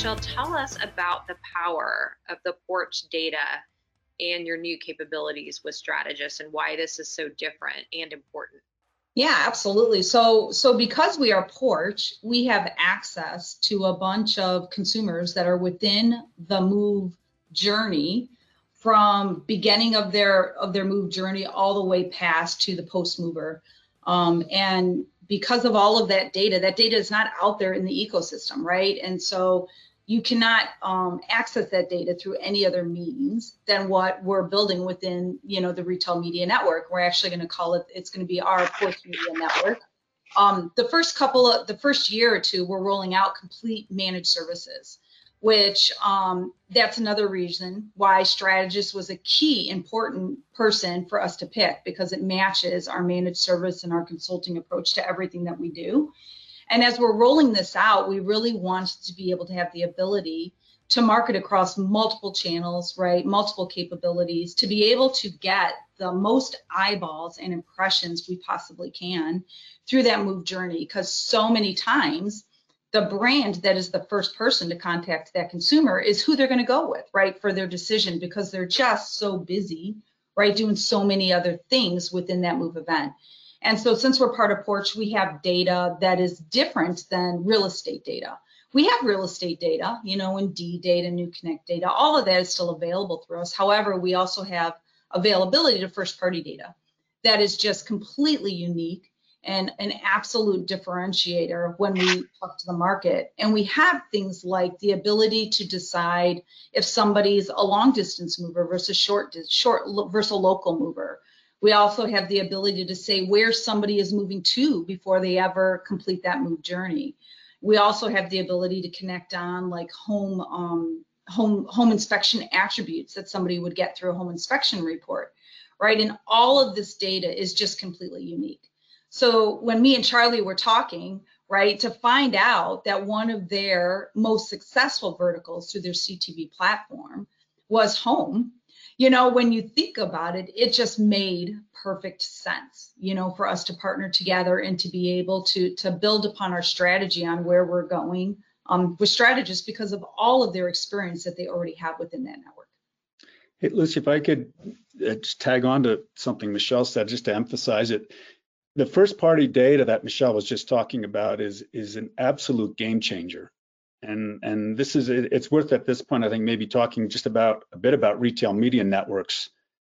Michelle, tell us about the power of the Porch data and your new capabilities with Strategus and why this is so different and important. Yeah, absolutely. So, so because we are Porch, we have access to a bunch of consumers that are within the move journey from beginning of their of their move journey all the way past to the post mover. Um, and because of all of that data, that data is not out there in the ecosystem, right? And so you cannot um, access that data through any other means than what we're building within you know the retail media network. We're actually going to call it it's going to be our Porch media network. Um, the first couple of the first year or two we're rolling out complete managed services which um, that's another reason why Strategus was a key important person for us to pick because it matches our managed service and our consulting approach to everything that we do and as we're rolling this out, we really want to be able to have the ability to market across multiple channels, right? Multiple capabilities to be able to get the most eyeballs and impressions we possibly can through that move journey. Because so many times, the brand that is the first person to contact that consumer is who they're going to go with, right? For their decision because they're just so busy, right? Doing so many other things within that move event. And so since we're part of Porch, we have data that is different than real estate data. We have real estate data, you know, Indeed data, New Connect data, all of that is still available through us. However, we also have availability to first party data that is just completely unique and an absolute differentiator when we talk to the market. And we have things like the ability to decide if somebody's a long distance mover versus short, short versus a local mover we also have the ability to say where somebody is moving to before they ever complete that move journey. We also have the ability to connect on like home um, home home inspection attributes that somebody would get through a home inspection report, right? And all of this data is just completely unique. So when me and Charlie were talking, right, to find out that one of their most successful verticals through their CTV platform was home, you know, when you think about it, it just made perfect sense, you know, for us to partner together and to be able to to build upon our strategy on where we're going um, with Strategus because of all of their experience that they already have within that network. Hey, Lucy, if I could uh, just tag on to something Michelle said, just to emphasize it. The first party data that Michelle was just talking about is is an absolute game changer and and this is it's worth at this point i think maybe talking just about a bit about retail media networks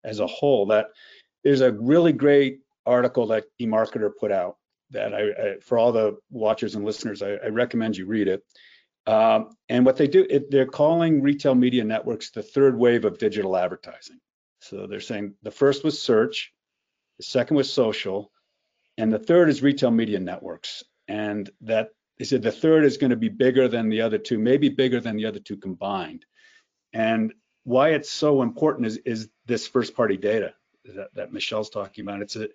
as a whole. That there's a really great article that emarketer put out that I, I for all the watchers and listeners I, I recommend you read it. Um, and what they do it, they're calling retail media networks the third wave of digital advertising. So they're saying the first was search the second was social and the third is retail media networks. And that they said the third is going to be bigger than the other two, maybe bigger than the other two combined. And why it's so important is, is this first party data that, that Michelle's talking about. It's a,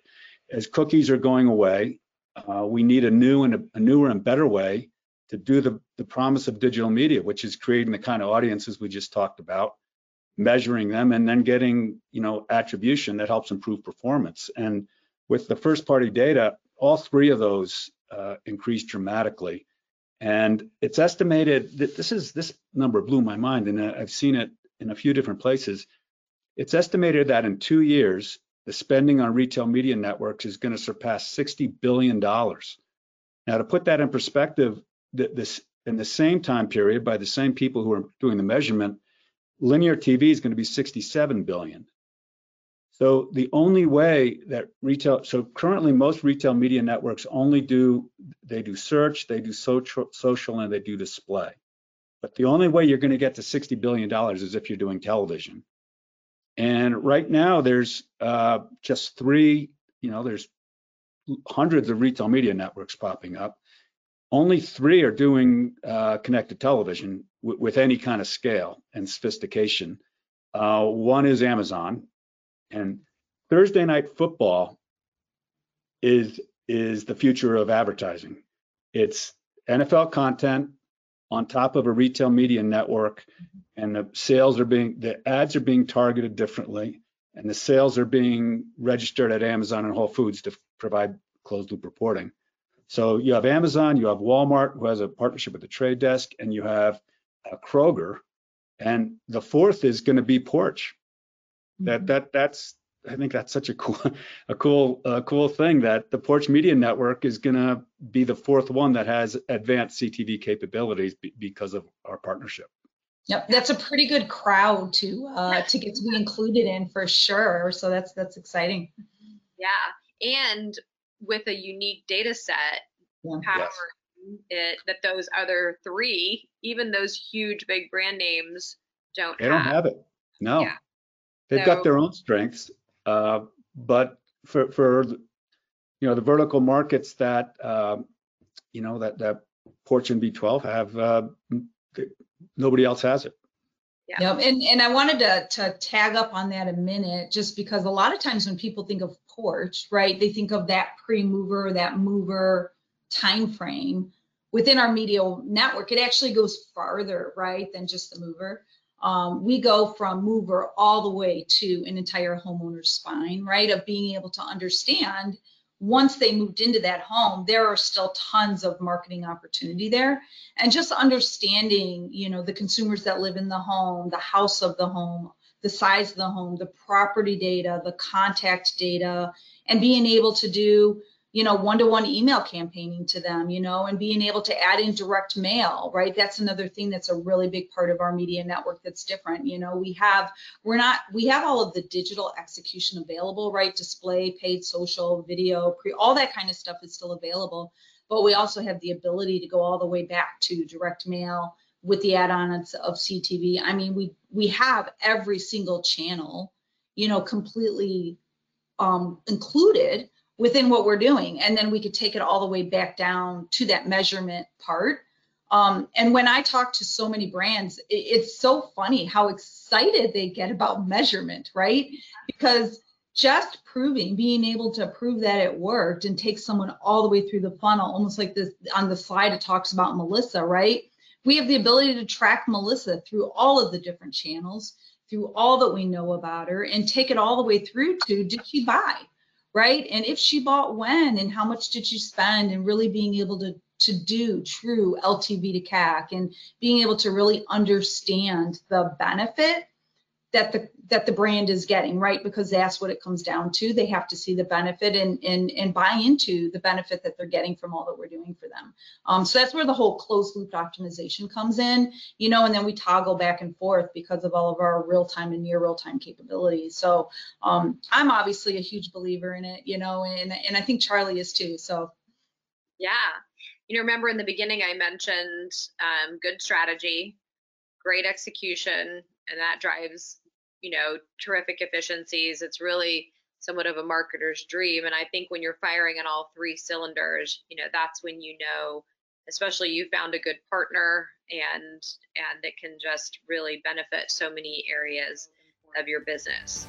as cookies are going away, uh, we need a new and a, a, newer and better way to do the, the promise of digital media, which is creating the kind of audiences we just talked about, measuring them, and then getting you know attribution that helps improve performance. And with the first party data, all three of those uh, increased dramatically. And it's estimated that this is this number blew my mind, and I've seen it in a few different places. It's estimated that in two years, the spending on retail media networks is going to surpass $60 billion. Now, to put that in perspective, this in the same time period by the same people who are doing the measurement, linear TV is going to be 67 billion. So the only way that retail, so currently most retail media networks only do, they do search, they do social, social and they do display. But the only way you're going to get to $60 billion is if you're doing television. And right now there's uh, just three, you know, there's hundreds of retail media networks popping up. Only three are doing uh, connected television with any kind of scale and sophistication. Uh, one is Amazon, and Thursday night football is is the future of advertising. It's NFL content on top of a retail media network, and the sales are being the ads are being targeted differently, and the sales are being registered at Amazon and Whole Foods to provide closed loop reporting. So you have Amazon, you have Walmart, who has a partnership with the Trade Desk, and you have uh, Kroger, and the fourth is going to be Porch. That Mm-hmm. that that's I think that's such a cool a cool uh, cool thing that the Porch Media Network is going to be the fourth one that has advanced CTV capabilities be, because of our partnership. Yep, that's a pretty good crowd to uh, to get to be included in for sure. So that's that's exciting. Yeah, and with a unique data set, Yeah. powering it that those other three, even those huge big brand names, don't They don't have it. No, Yeah. They've So- got their own strengths, uh, but for for you know the vertical markets that um, you know that that Porch and V12 have, uh, nobody else has it. Yeah. Yep. And and I wanted to to tag up on that a minute, just because a lot of times when people think of porch, right, they think of that pre-mover, that mover time frame. Within our media network, it actually goes farther, right, than just the mover. Um, we go from mover all the way to an entire homeowner's spine, right, of being able to understand once they moved into that home, there are still tons of marketing opportunity there. And just understanding you know the consumers that live in the home the house of the home the size of the home the property data the contact data and being able to do you know one-to-one email campaigning to them you know and being able to add in direct mail right? That's another thing that's a really big part of our media network that's different you know? We have we're not we have all of the digital execution available right? Display paid social video pre all that kind of stuff is still available but we also have the ability to go all the way back to direct mail with the add-ons of CTV. I mean, we we have every single channel, you know, completely um, included within what we're doing, and then we could take it all the way back down to that measurement part. Um, and when I talk to so many brands, it, it's so funny how excited they get about measurement, right? Because just proving, being able to prove that it worked and take someone all the way through the funnel, almost like this on the slide, it talks about Melissa, right? We have the ability to track Melissa through all of the different channels, through all that we know about her, and take it all the way through to did she buy, right? And if she bought when and how much did she spend, and really being able to to do true LTV to CAC and being able to really understand the benefit that the that the brand is getting right? Because that's what it comes down to. They have to see the benefit and and and buy into the benefit that they're getting from all that we're doing for them. Um, so that's where the whole closed loop optimization comes in you know and then we toggle back and forth because of all of our real time and near real time capabilities. So um, i'm obviously a huge believer in it you know and and i think charlie is too so. Yeah. You know, remember in the beginning, I mentioned um, good strategy, great execution, and that drives, you know, terrific efficiencies. It's really somewhat of a marketer's dream. And I think when you're firing on all three cylinders, you know, that's when you know, especially you found a good partner and and it can just really benefit so many areas of your business.